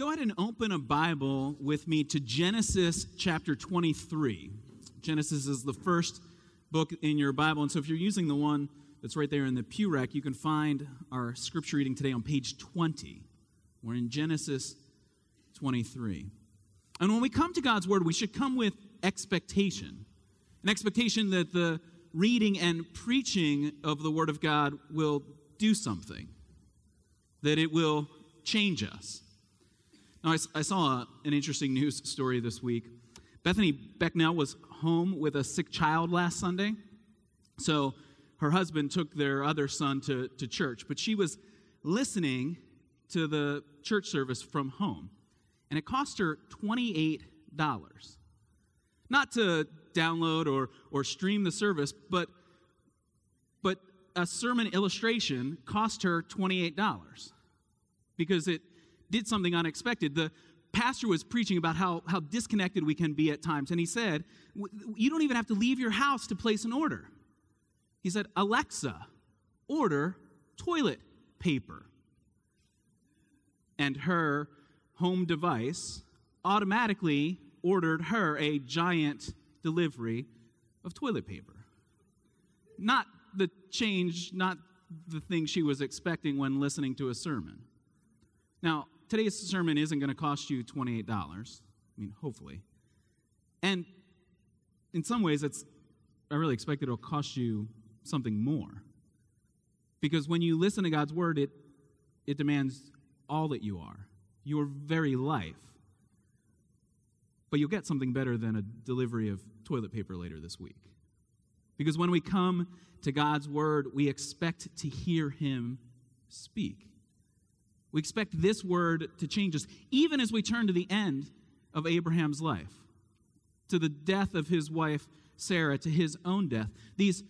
Go ahead and open a Bible with me to Genesis chapter 23. Genesis is the first book in your Bible. And so if you're using the one that's right there in the pew rack, you can find our scripture reading today on page 20. We're in Genesis 23. And when we come to God's Word, we should come with expectation an expectation that the reading and preaching of the Word of God will do something, that it will change us. Now, I, I saw a, an interesting news story this week. Bethany Becknell was home with a sick child last Sunday. So her husband took their other son to, to church, but she was listening to the church service from home. And it cost her $28. Not to download or, or stream the service, but, but a sermon illustration cost her $28 because it did something unexpected. The pastor was preaching about how, how disconnected we can be at times, and he said, You don't even have to leave your house to place an order. He said, Alexa, order toilet paper. And her home device automatically ordered her a giant delivery of toilet paper. Not the change, not the thing she was expecting when listening to a sermon. Now, today's sermon isn't going to cost you $28. I mean, hopefully. And in some ways, it's, I really expect it'll cost you something more. Because when you listen to God's word, it, it demands all that you are, your very life. But you'll get something better than a delivery of toilet paper later this week. Because when we come to God's word, we expect to hear Him speak. We expect this word to change us, even as we turn to the end of Abraham's life, to the death of his wife Sarah, to his own death. These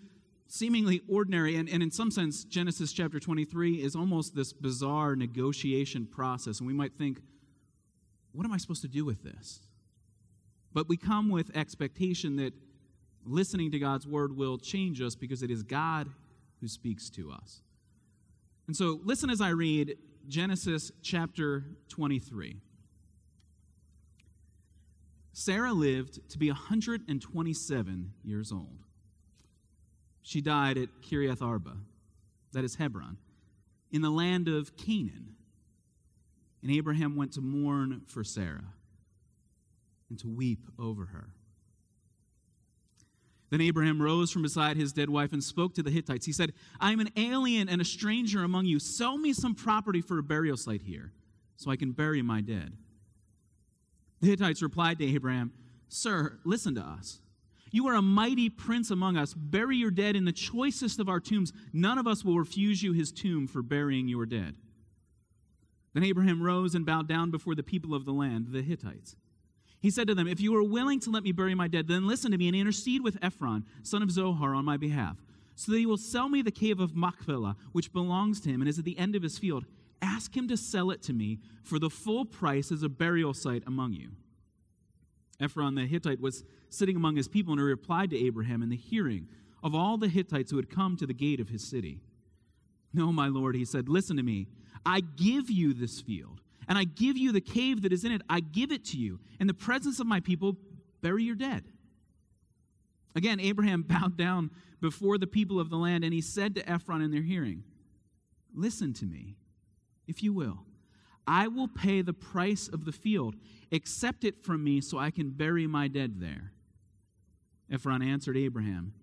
seemingly ordinary, and, and in some sense, Genesis chapter 23 is almost this bizarre negotiation process. And we might think, what am I supposed to do with this? But we come with expectation that listening to God's word will change us because it is God who speaks to us. And so listen as I read Genesis chapter 23. Sarah lived to be 127 years old. She died at Kiriath Arba, that is Hebron, in the land of Canaan. And Abraham went to mourn for Sarah and to weep over her. Then Abraham rose from beside his dead wife and spoke to the Hittites. He said, I am an alien and a stranger among you. Sell me some property for a burial site here, so I can bury my dead. The Hittites replied to Abraham, Sir, listen to us. You are a mighty prince among us. Bury your dead in the choicest of our tombs. None of us will refuse you his tomb for burying your dead. Then Abraham rose and bowed down before the people of the land, the Hittites. He said to them, If you are willing to let me bury my dead, then listen to me and intercede with Ephron, son of Zohar, on my behalf, so that he will sell me the cave of Machpelah, which belongs to him and is at the end of his field. Ask him to sell it to me for the full price as a burial site among you. Ephron the Hittite was sitting among his people, and he replied to Abraham in the hearing of all the Hittites who had come to the gate of his city. No, my lord, he said, listen to me. I give you this field and I give you the cave that is in it. I give it to you. In the presence of my people, bury your dead. Again, Abraham bowed down before the people of the land, and he said to Ephron in their hearing, Listen to me, if you will. I will pay the price of the field. Accept it from me so I can bury my dead there. Ephron answered Abraham,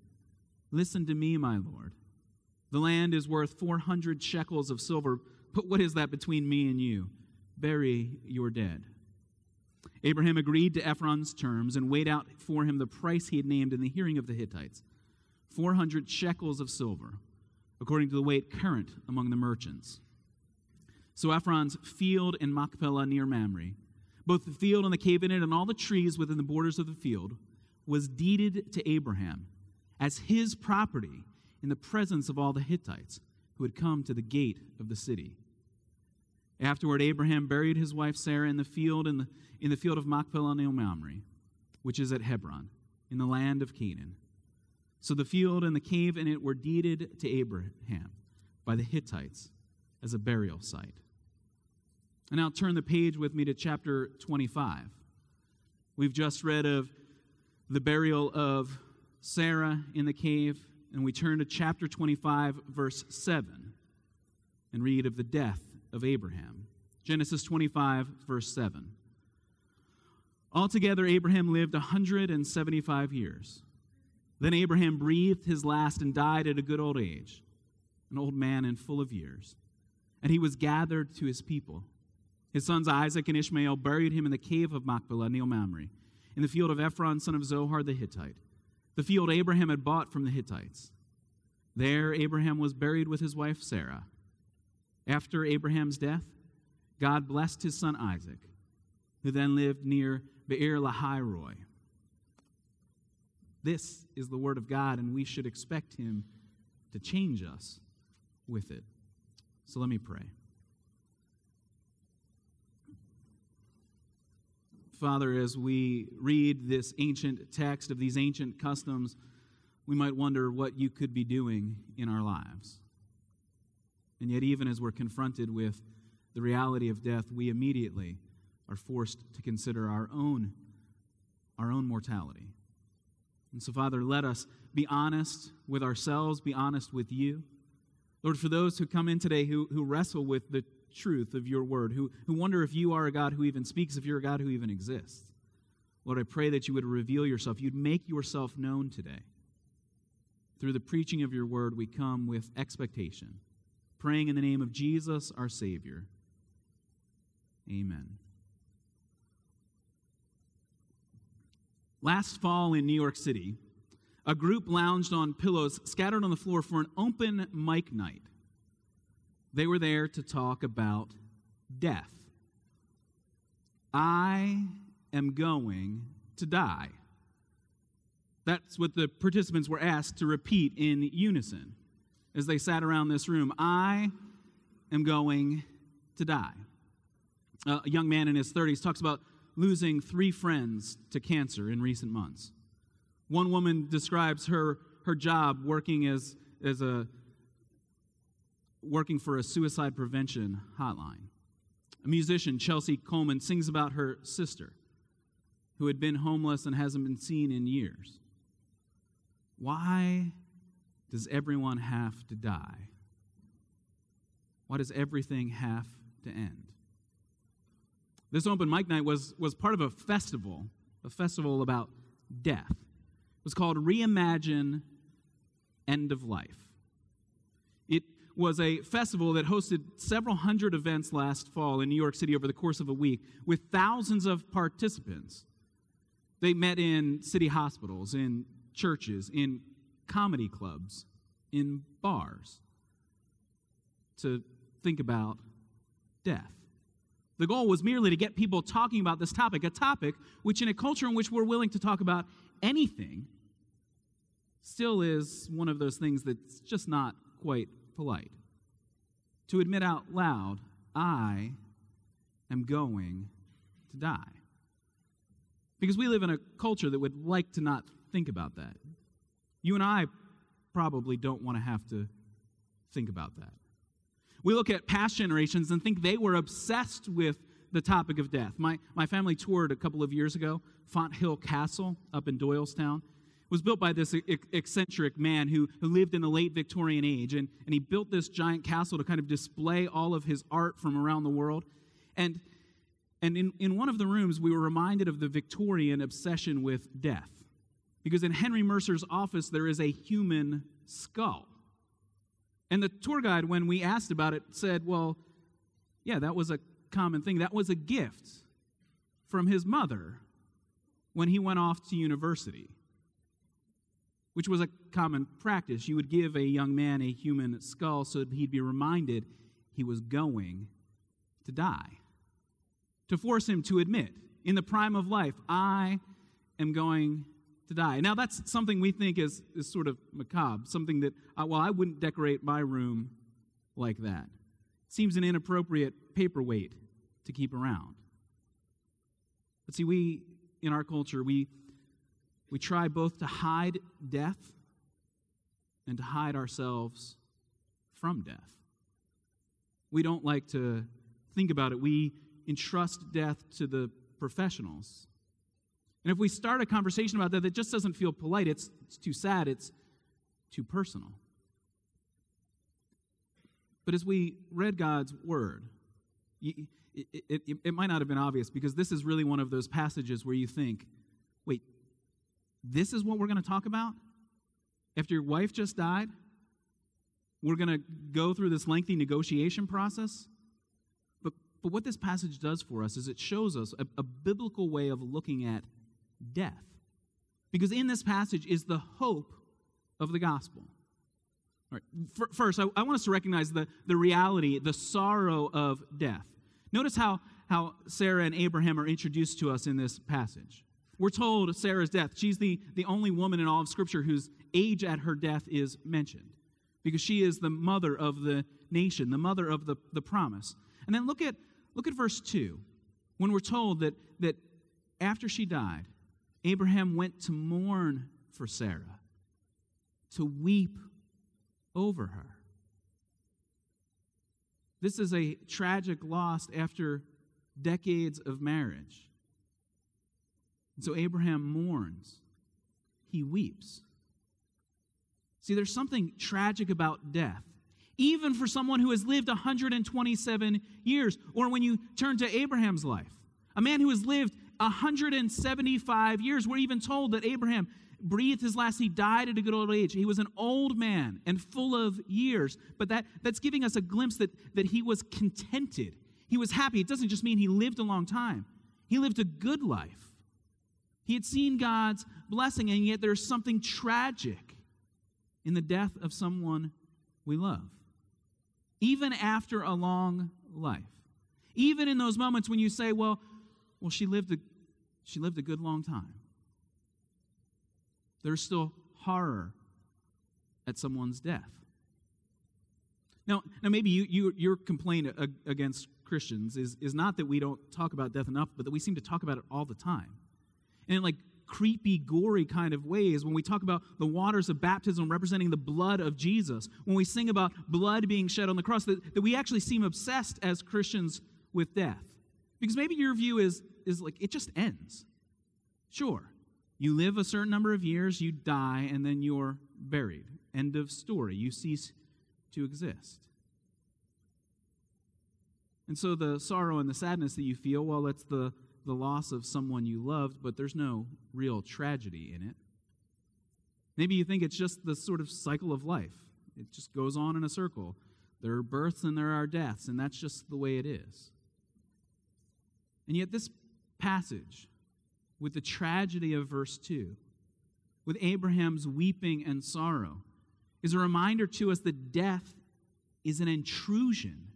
Listen to me, my lord. The land is worth 400 shekels of silver, but what is that between me and you? Bury your dead. Abraham agreed to Ephron's terms and weighed out for him the price he had named in the hearing of the Hittites 400 shekels of silver, according to the weight current among the merchants. So Ephron's field in Machpelah near Mamre, both the field and the cave in it, and all the trees within the borders of the field, was deeded to Abraham as his property in the presence of all the Hittites who had come to the gate of the city. Afterward, Abraham buried his wife Sarah in the field in the, in the field of Machpelah near Mamre, which is at Hebron, in the land of Canaan. So the field and the cave in it were deeded to Abraham by the Hittites as a burial site. And now turn the page with me to chapter 25. We've just read of the burial of Sarah in the cave, and we turn to chapter 25, verse 7, and read of the death of Abraham. Genesis 25, verse 7. Altogether, Abraham lived 175 years. Then Abraham breathed his last and died at a good old age, an old man and full of years. And he was gathered to his people. His sons Isaac and Ishmael buried him in the cave of Machpelah near Mamre, in the field of Ephron, son of Zohar the Hittite, the field Abraham had bought from the Hittites. There, Abraham was buried with his wife Sarah. After Abraham's death, God blessed his son Isaac, who then lived near Beer Lahai Roi. This is the word of God, and we should expect him to change us with it. So let me pray. Father, as we read this ancient text of these ancient customs, we might wonder what you could be doing in our lives. And yet, even as we're confronted with the reality of death, we immediately are forced to consider our own, our own mortality. And so, Father, let us be honest with ourselves, be honest with you. Lord, for those who come in today who, who wrestle with the truth of your word, who, who wonder if you are a God who even speaks, if you're a God who even exists. Lord, I pray that you would reveal yourself. You'd make yourself known today. Through the preaching of your word, we come with expectation, praying in the name of Jesus, our Savior. Amen. Last fall in New York City, a group lounged on pillows scattered on the floor for an open mic night. They were there to talk about death. I am going to die. That's what the participants were asked to repeat in unison as they sat around this room. I am going to die. A young man in his 30s talks about losing three friends to cancer in recent months. One woman describes her, her job working as, as a working for a suicide prevention hotline. A musician, Chelsea Coleman, sings about her sister who had been homeless and hasn't been seen in years. Why does everyone have to die? Why does everything have to end? This open mic night was, was part of a festival, a festival about death. It was called Reimagine End of Life It was a festival that hosted several hundred events last fall in New York City over the course of a week with thousands of participants. They met in city hospitals, in churches, in comedy clubs, in bars to think about death. The goal was merely to get people talking about this topic, a topic which, in a culture in which we're willing to talk about anything, still is one of those things that's just not quite polite. To admit out loud, I am going to die. Because we live in a culture that would like to not think about that. You and I probably don't want to have to think about that. We look at past generations and think they were obsessed with the topic of death. My, my family toured a couple of years ago, Fonthill Castle up in Doylestown It was built by this eccentric man who, who lived in the late Victorian age. And, and he built this giant castle to kind of display all of his art from around the world. And, and in, in one of the rooms, we were reminded of the Victorian obsession with death. Because in Henry Mercer's office, there is a human skull. And the tour guide, when we asked about it, said, Well, yeah, that was a common thing. That was a gift from his mother when he went off to university which was a common practice. You would give a young man a human skull so that he'd be reminded he was going to die. To force him to admit, in the prime of life, I am going to die. Now, that's something we think is, is sort of macabre, something that, uh, well, I wouldn't decorate my room like that. Seems an inappropriate paperweight to keep around. But see, we, in our culture, we we try both to hide death and to hide ourselves from death. We don't like to think about it, we entrust death to the professionals. And if we start a conversation about that, that just doesn't feel polite. It's, it's too sad. It's too personal. But as we read God's word, it, it, it, it, might not have been obvious because this is really one of those passages where you think, wait, this is what we're going to talk about? After your wife just died? We're going to go through this lengthy negotiation process? But, but what this passage does for us is it shows us a, a biblical way of looking at death. Because in this passage is the hope of the gospel. All right. First, I, want us to recognize the, the reality, the sorrow of death. Notice how, how Sarah and Abraham are introduced to us in this passage. We're told Sarah's death. She's the, the only woman in all of Scripture whose age at her death is mentioned because she is the mother of the nation, the mother of the, the promise. And then look at, look at verse 2 when we're told that, that after she died, Abraham went to mourn for Sarah, to weep over her. This is a tragic loss after decades of marriage. So Abraham mourns, he weeps. See, there's something tragic about death, even for someone who has lived 127 years. Or when you turn to Abraham's life, a man who has lived 175 years. We're even told that Abraham breathed his last. He died at a good old age. He was an old man and full of years. But that, that's giving us a glimpse that, that he was contented. He was happy. It doesn't just mean he lived a long time, he lived a good life. He had seen God's blessing, and yet there's something tragic in the death of someone we love. Even after a long life. Even in those moments when you say, well, well, she lived a, she lived a good long time. There's still horror at someone's death. Now, now maybe you, you, your complaint against Christians is, is not that we don't talk about death enough, but that we seem to talk about it all the time. And in like creepy, gory kind of ways, when we talk about the waters of baptism representing the blood of Jesus, when we sing about blood being shed on the cross, that, that we actually seem obsessed as Christians with death. Because maybe your view is, is like it just ends. Sure, you live a certain number of years, you die, and then you're buried. End of story. You cease to exist. And so the sorrow and the sadness that you feel, well, that's the, the loss of someone you loved, but there's no real tragedy in it. Maybe you think it's just the sort of cycle of life, it just goes on in a circle. There are births and there are deaths, and that's just the way it is. And yet, this passage, with the tragedy of verse 2, with Abraham's weeping and sorrow, is a reminder to us that death is an intrusion.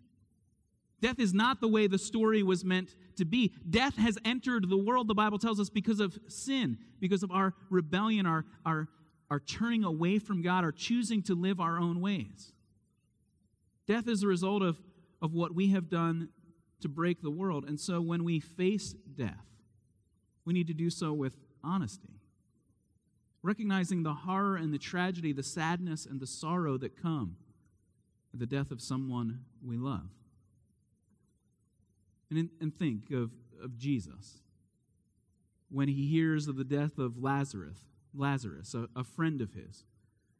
Death is not the way the story was meant to be. Death has entered the world, the Bible tells us, because of sin, because of our rebellion, our, our, our turning away from God, our choosing to live our own ways. Death is a result of, of what we have done to break the world. And so when we face death, we need to do so with honesty, recognizing the horror and the tragedy, the sadness and the sorrow that come the death of someone we love. And, and think of, of Jesus when he hears of the death of Lazarus, Lazarus, a, a friend of his.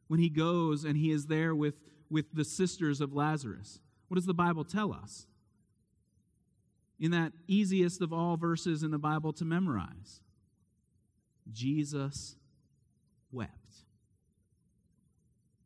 When he goes and he is there with, with the sisters of Lazarus, what does the Bible tell us? In that easiest of all verses in the Bible to memorize Jesus wept.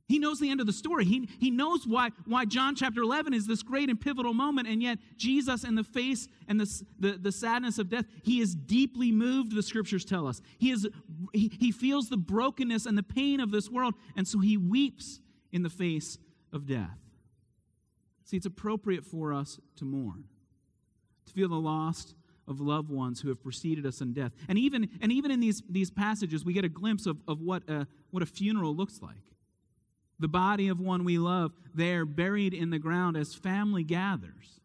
He knows the end of the story. He, he knows why, why John chapter 11 is this great and pivotal moment, and yet Jesus, in the face and the, the, the sadness of death, he is deeply moved, the scriptures tell us. He, is, he, he feels the brokenness and the pain of this world, and so he weeps in the face of death. See, it's appropriate for us to mourn to feel the loss of loved ones who have preceded us in death. And even, and even in these, these passages, we get a glimpse of, of what, a, what a funeral looks like. The body of one we love, there buried in the ground as family gathers.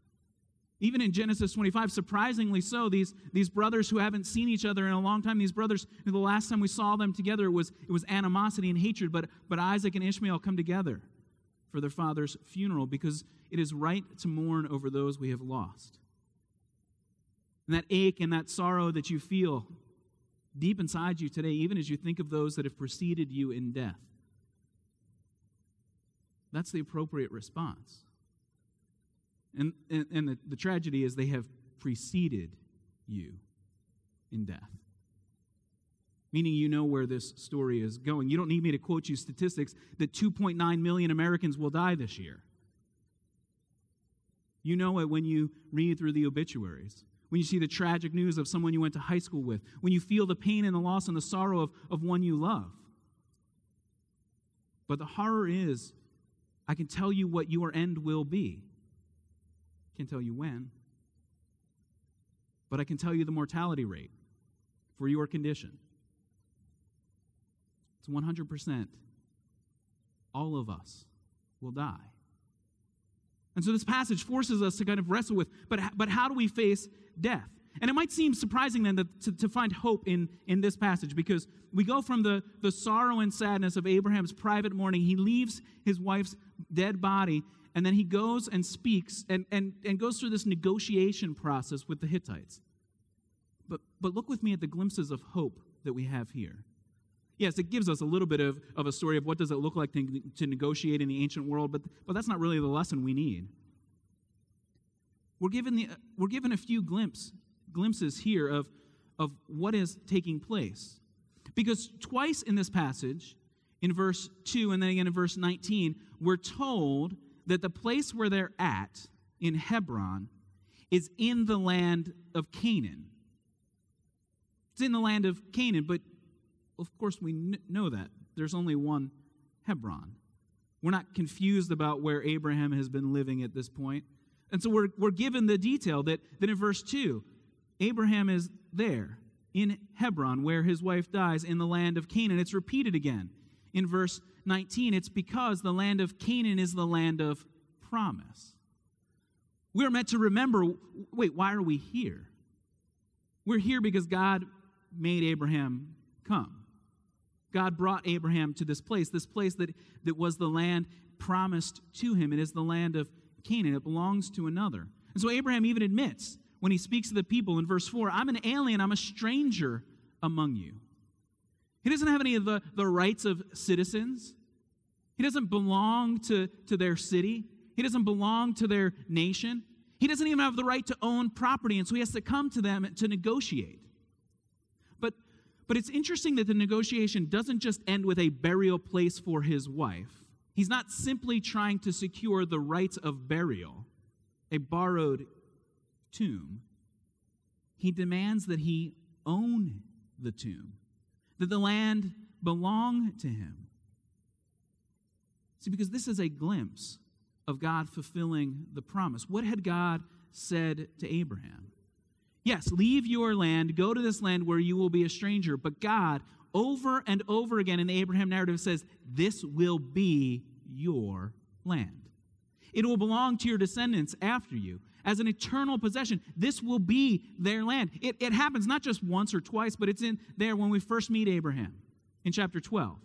Even in Genesis 25, surprisingly so, these, these brothers who haven't seen each other in a long time, these brothers, the last time we saw them together, it was, it was animosity and hatred, but, but Isaac and Ishmael come together for their father's funeral because it is right to mourn over those we have lost. And that ache and that sorrow that you feel deep inside you today, even as you think of those that have preceded you in death, that's the appropriate response. And, and, and the, the tragedy is they have preceded you in death. Meaning you know where this story is going. You don't need me to quote you statistics that 2.9 million Americans will die this year. You know it when you read through the obituaries, when you see the tragic news of someone you went to high school with, when you feel the pain and the loss and the sorrow of, of one you love. But the horror is, I can tell you what your end will be. Can't tell you when. But I can tell you the mortality rate for your condition. It's 100%. All of us will die. And so this passage forces us to kind of wrestle with, but, but how do we face death? And it might seem surprising then to, to find hope in, in this passage because we go from the, the sorrow and sadness of Abraham's private mourning. He leaves his wife's dead body and then he goes and speaks and, and, and goes through this negotiation process with the Hittites. But, but look with me at the glimpses of hope that we have here. Yes, it gives us a little bit of, of a story of what does it look like to, to negotiate in the ancient world, but, but that's not really the lesson we need. We're given, the, we're given a few glimpse, glimpses here of, of what is taking place. Because twice in this passage, in verse 2 and then again in verse 19, we're told that the place where they're at in Hebron is in the land of Canaan. It's in the land of Canaan, but of course we kn- know that. There's only one Hebron. We're not confused about where Abraham has been living at this point. And so we're, we're given the detail that, that in verse 2, Abraham is there in Hebron, where his wife dies, in the land of Canaan. It's repeated again in verse 19, it's because the land of Canaan is the land of promise. We're meant to remember wait, why are we here? We're here because God made Abraham come. God brought Abraham to this place, this place that, that was the land promised to him. It is the land of Canaan, it belongs to another. And so Abraham even admits when he speaks to the people in verse 4 I'm an alien, I'm a stranger among you. He doesn't have any of the, the rights of citizens. He doesn't belong to, to their city. He doesn't belong to their nation. He doesn't even have the right to own property, and so he has to come to them to negotiate. But, but it's interesting that the negotiation doesn't just end with a burial place for his wife. He's not simply trying to secure the rights of burial, a borrowed tomb. He demands that he own the tomb that the land belong to him. See, because this is a glimpse of God fulfilling the promise. What had God said to Abraham? Yes, leave your land, go to this land where you will be a stranger. But God, over and over again in the Abraham narrative, says, This will be your land. It will belong to your descendants after you as an eternal possession. This will be their land. It, it happens not just once or twice, but it's in there when we first meet Abraham in chapter 12.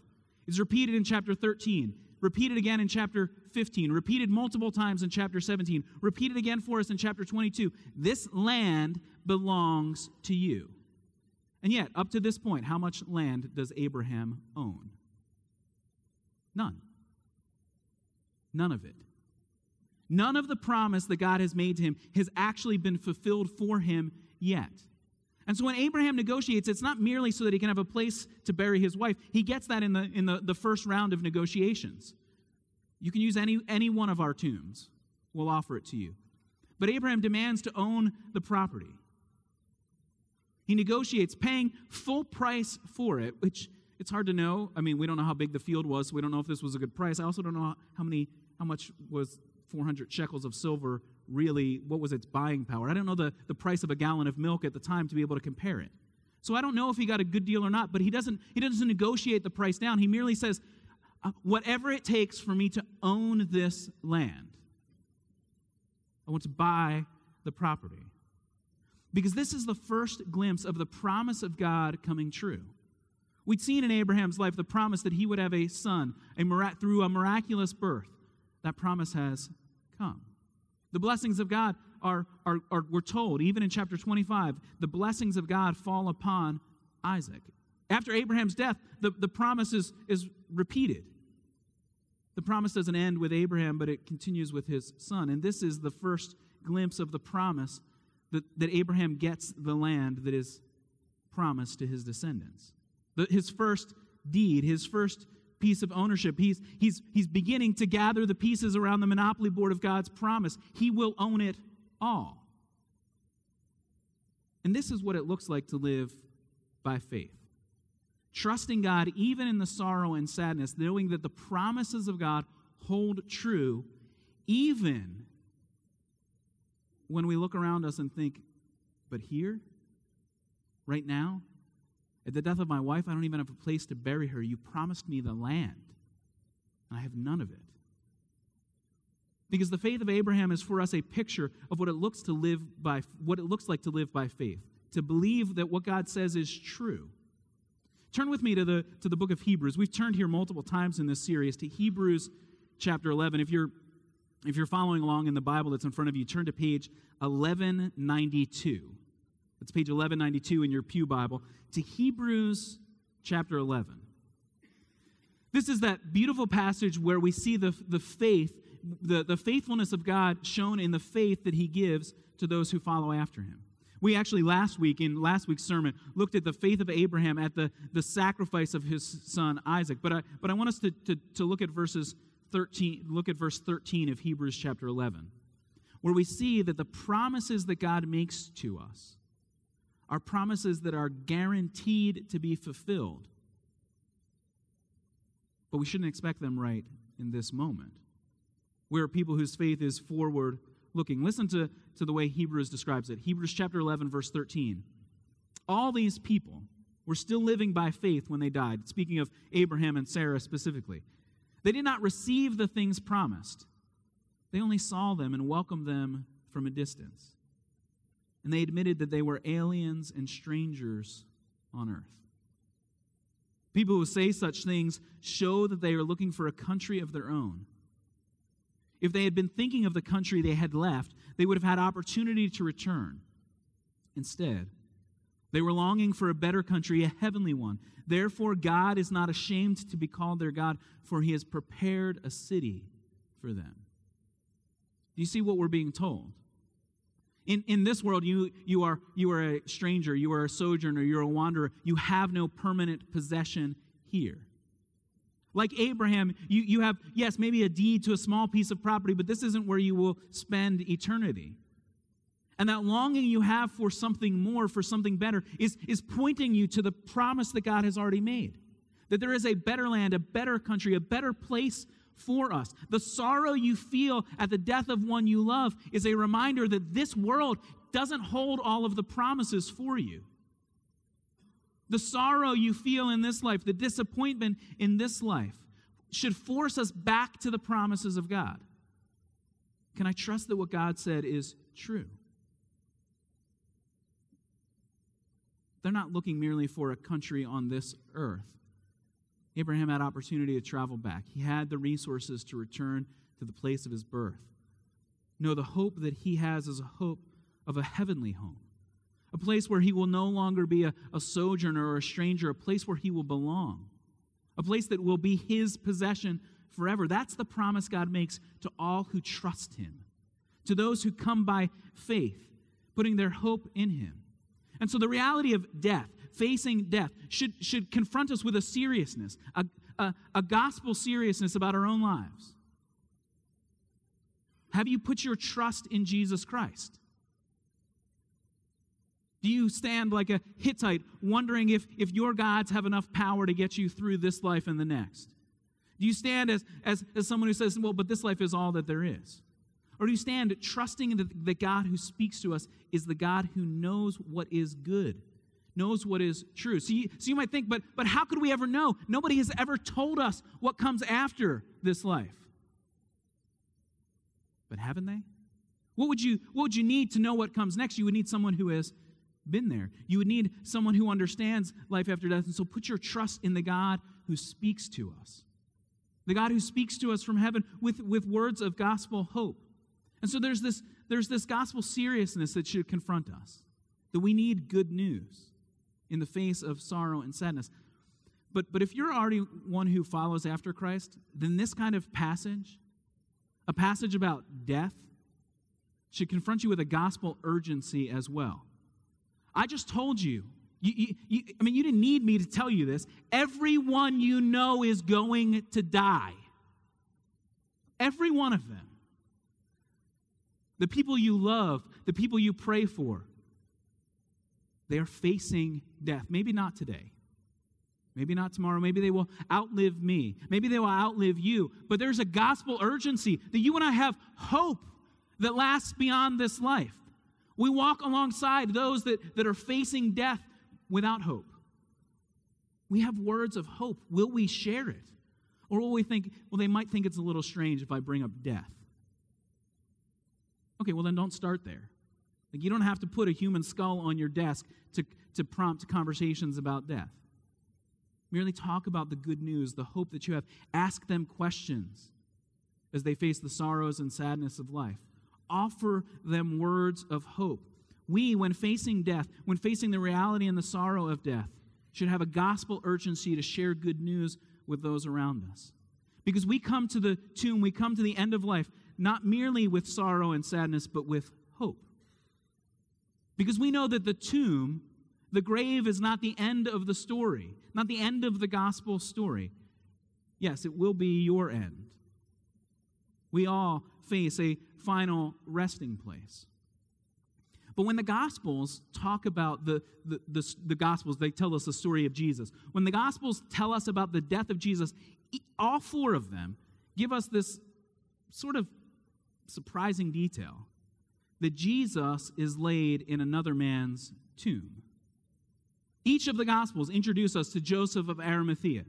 It's repeated in chapter 13, repeated again in chapter 15, repeated multiple times in chapter 17, repeated again for us in chapter 22. This land belongs to you. And yet, up to this point, how much land does Abraham own? None. None of it. None of the promise that God has made to him has actually been fulfilled for him yet. And so when Abraham negotiates, it's not merely so that he can have a place to bury his wife. He gets that in the, in the, the first round of negotiations. You can use any, any one of our tombs, we'll offer it to you. But Abraham demands to own the property. He negotiates paying full price for it, which it's hard to know. I mean, we don't know how big the field was, so we don't know if this was a good price. I also don't know how many how much was 400 shekels of silver really, what was its buying power? I don't know the, the price of a gallon of milk at the time to be able to compare it. So I don't know if he got a good deal or not, but he doesn't, he doesn't negotiate the price down. He merely says, uh, whatever it takes for me to own this land, I want to buy the property. Because this is the first glimpse of the promise of God coming true. We'd seen in Abraham's life the promise that he would have a son a through a miraculous birth that promise has come. The blessings of God are, are, are, we're told, even in chapter 25, the blessings of God fall upon Isaac. After Abraham's death, the, the promise is, is repeated. The promise doesn't end with Abraham, but it continues with his son. And this is the first glimpse of the promise that, that Abraham gets the land that is promised to his descendants. The, his first deed, his first piece of ownership. He's, he's, he's beginning to gather the pieces around the monopoly board of God's promise. He will own it all. And this is what it looks like to live by faith. Trusting God even in the sorrow and sadness, knowing that the promises of God hold true even when we look around us and think, but here, right now, at the death of my wife, I don't even have a place to bury her. You promised me the land, and I have none of it. Because the faith of Abraham is for us a picture of what it looks to live by what it looks like to live by faith, to believe that what God says is true. Turn with me to the to the book of Hebrews. We've turned here multiple times in this series to Hebrews chapter 11. If you're if you're following along in the Bible that's in front of you, turn to page 1192. That's page 1192 in your Pew Bible to Hebrews chapter 11. This is that beautiful passage where we see the, the faith, the, the faithfulness of God shown in the faith that he gives to those who follow after him. We actually last week, in last week's sermon, looked at the faith of Abraham at the, the sacrifice of his son Isaac. But I, but I want us to, to, to look at verses 13, look at verse 13 of Hebrews chapter 11, where we see that the promises that God makes to us are promises that are guaranteed to be fulfilled. But we shouldn't expect them right in this moment. We're people whose faith is forward looking. Listen to, to the way Hebrews describes it. Hebrews chapter 11, verse 13. All these people were still living by faith when they died, speaking of Abraham and Sarah specifically. They did not receive the things promised, they only saw them and welcomed them from a distance and they admitted that they were aliens and strangers on earth. People who say such things show that they are looking for a country of their own. If they had been thinking of the country they had left, they would have had opportunity to return. Instead, they were longing for a better country, a heavenly one. Therefore, God is not ashamed to be called their God, for he has prepared a city for them. Do you see what we're being told? In, in this world, you, you, are, you are a stranger, you are a sojourner, you're a wanderer. You have no permanent possession here. Like Abraham, you, you have, yes, maybe a deed to a small piece of property, but this isn't where you will spend eternity. And that longing you have for something more, for something better, is, is pointing you to the promise that God has already made. That there is a better land, a better country, a better place for us. The sorrow you feel at the death of one you love is a reminder that this world doesn't hold all of the promises for you. The sorrow you feel in this life, the disappointment in this life, should force us back to the promises of God. Can I trust that what God said is true? They're not looking merely for a country on this earth. Abraham had opportunity to travel back. He had the resources to return to the place of his birth. No, the hope that he has is a hope of a heavenly home, a place where he will no longer be a, a sojourner or a stranger, a place where he will belong, a place that will be his possession forever. That's the promise God makes to all who trust him, to those who come by faith, putting their hope in him. And so the reality of death, facing death should, should confront us with a seriousness, a, a, a gospel seriousness about our own lives. Have you put your trust in Jesus Christ? Do you stand like a Hittite wondering if, if your gods have enough power to get you through this life and the next? Do you stand as, as, as someone who says, well, but this life is all that there is? Or do you stand trusting that the God who speaks to us is the God who knows what is good knows what is true. So you, so you might think, but, but how could we ever know? Nobody has ever told us what comes after this life. But haven't they? What would you, what would you need to know what comes next? You would need someone who has been there. You would need someone who understands life after death. And so put your trust in the God who speaks to us. the God who speaks to us from heaven with, with words of gospel hope. And so there's this, there's this gospel seriousness that should confront us, that we need good news in the face of sorrow and sadness. But, but if you're already one who follows after Christ, then this kind of passage, a passage about death, should confront you with a gospel urgency as well. I just told you, you, you, you, I mean, you didn't need me to tell you this. Everyone you know is going to die. Every one of them. The people you love, the people you pray for, they are facing death. Maybe not today. Maybe not tomorrow. Maybe they will outlive me. Maybe they will outlive you. But there's a gospel urgency that you and I have hope that lasts beyond this life. We walk alongside those that, that are facing death without hope. We have words of hope. Will we share it? Or will we think, well, they might think it's a little strange if I bring up death? Okay, well, then don't start there. Like, you don't have to put a human skull on your desk to, to prompt conversations about death. Merely talk about the good news, the hope that you have. Ask them questions as they face the sorrows and sadness of life. Offer them words of hope. We, when facing death, when facing the reality and the sorrow of death, should have a gospel urgency to share good news with those around us. Because we come to the tomb, we come to the end of life, not merely with sorrow and sadness, but with hope. Because we know that the tomb, the grave, is not the end of the story, not the end of the gospel story. Yes, it will be your end. We all face a final resting place. But when the Gospels talk about the, the, the, the, Gospels, they tell us the story of Jesus. When the Gospels tell us about the death of Jesus, all four of them give us this sort of surprising detail that Jesus is laid in another man's tomb. Each of the Gospels introduce us to Joseph of Arimathea,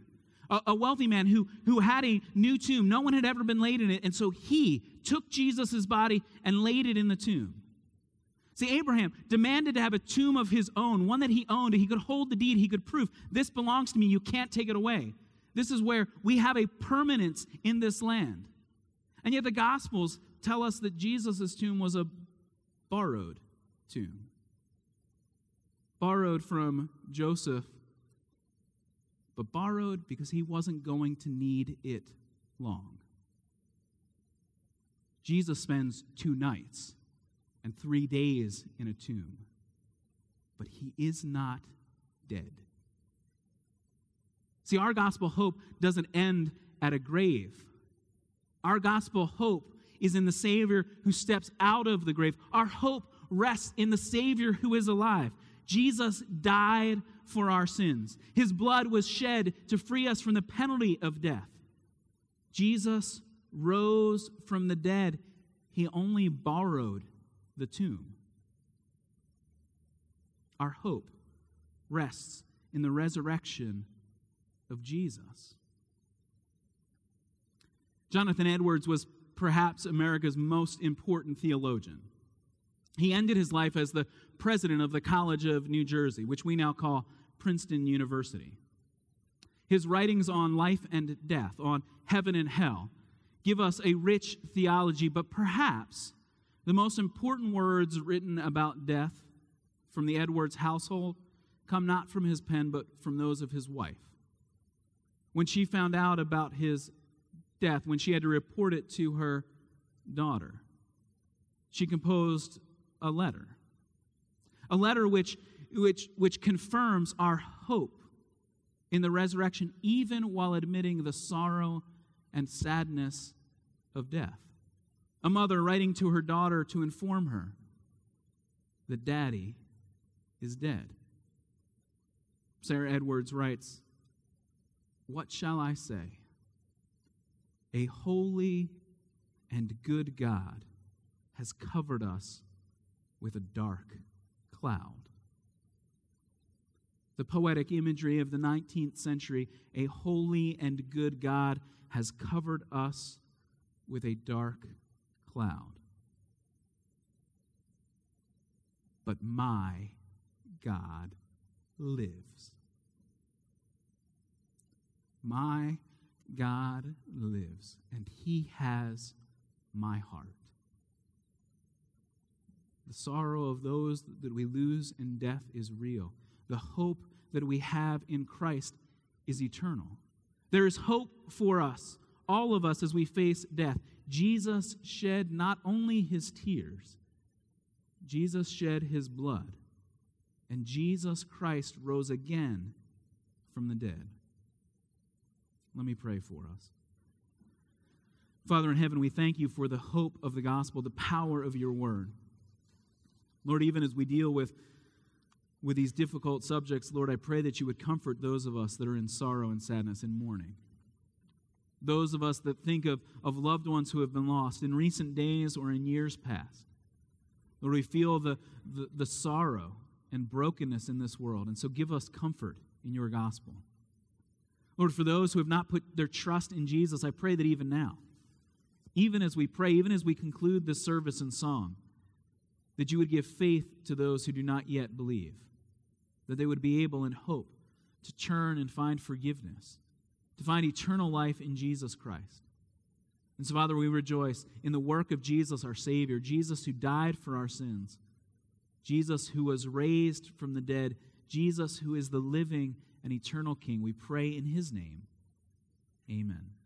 a, a wealthy man who, who had a new tomb. No one had ever been laid in it, and so he took Jesus' body and laid it in the tomb. See, Abraham demanded to have a tomb of his own, one that he owned, he could hold the deed, he could prove, this belongs to me, you can't take it away. This is where we have a permanence in this land. And yet the Gospels tell us that Jesus' tomb was a borrowed tomb. Borrowed from Joseph, but borrowed because he wasn't going to need it long. Jesus spends two nights and three days in a tomb, but he is not dead. See, our gospel hope doesn't end at a grave. Our gospel hope is in the Savior who steps out of the grave. Our hope rests in the Savior who is alive. Jesus died for our sins, His blood was shed to free us from the penalty of death. Jesus rose from the dead, He only borrowed the tomb. Our hope rests in the resurrection of Jesus. Jonathan Edwards was perhaps America's most important theologian. He ended his life as the president of the College of New Jersey, which we now call Princeton University. His writings on life and death, on heaven and hell, give us a rich theology, but perhaps the most important words written about death from the Edwards household come not from his pen, but from those of his wife. When she found out about his death, when she had to report it to her daughter, she composed a letter. A letter which, which, which confirms our hope in the resurrection, even while admitting the sorrow and sadness of death. A mother writing to her daughter to inform her that daddy is dead. Sarah Edwards writes, What shall I say? A holy and good God has covered us with a dark cloud. The poetic imagery of the 19th century, a holy and good God has covered us with a dark cloud. But my God lives. My God lives, and he has my heart. The sorrow of those that we lose in death is real. The hope that we have in Christ is eternal. There is hope for us, all of us, as we face death. Jesus shed not only his tears, Jesus shed his blood, and Jesus Christ rose again from the dead. Let me pray for us. Father in heaven, we thank you for the hope of the gospel, the power of your word. Lord, even as we deal with, with these difficult subjects, Lord, I pray that you would comfort those of us that are in sorrow and sadness and mourning. Those of us that think of, of loved ones who have been lost in recent days or in years past. Lord, we feel the, the, the sorrow and brokenness in this world. And so give us comfort in your gospel. Lord, for those who have not put their trust in Jesus, I pray that even now, even as we pray, even as we conclude this service and song, that you would give faith to those who do not yet believe, that they would be able in hope to turn and find forgiveness, to find eternal life in Jesus Christ. And so, Father, we rejoice in the work of Jesus, our Savior, Jesus who died for our sins, Jesus who was raised from the dead, Jesus who is the living and eternal King. We pray in his name. Amen.